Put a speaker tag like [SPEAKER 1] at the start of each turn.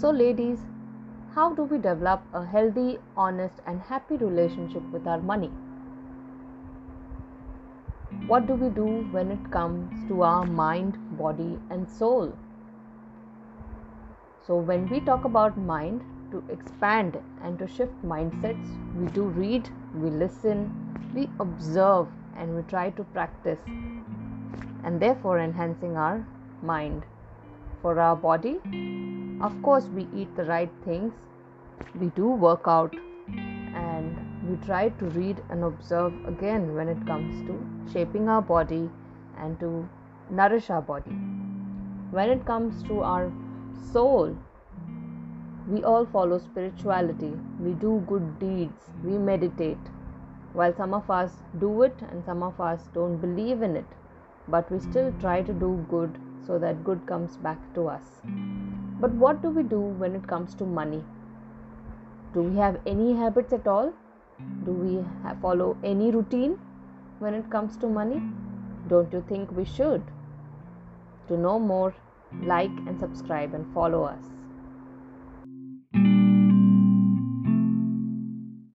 [SPEAKER 1] So, ladies, how do we develop a healthy, honest, and happy relationship with our money? What do we do when it comes to our mind, body, and soul? So, when we talk about mind, to expand and to shift mindsets, we do read, we listen, we observe, and we try to practice, and therefore enhancing our mind. For our body, of course, we eat the right things, we do work out, and we try to read and observe again when it comes to shaping our body and to nourish our body. When it comes to our soul, we all follow spirituality, we do good deeds, we meditate. While some of us do it and some of us don't believe in it, but we still try to do good so that good comes back to us. But what do we do when it comes to money? Do we have any habits at all? Do we follow any routine when it comes to money? Don't you think we should? To know more, like and subscribe and follow us.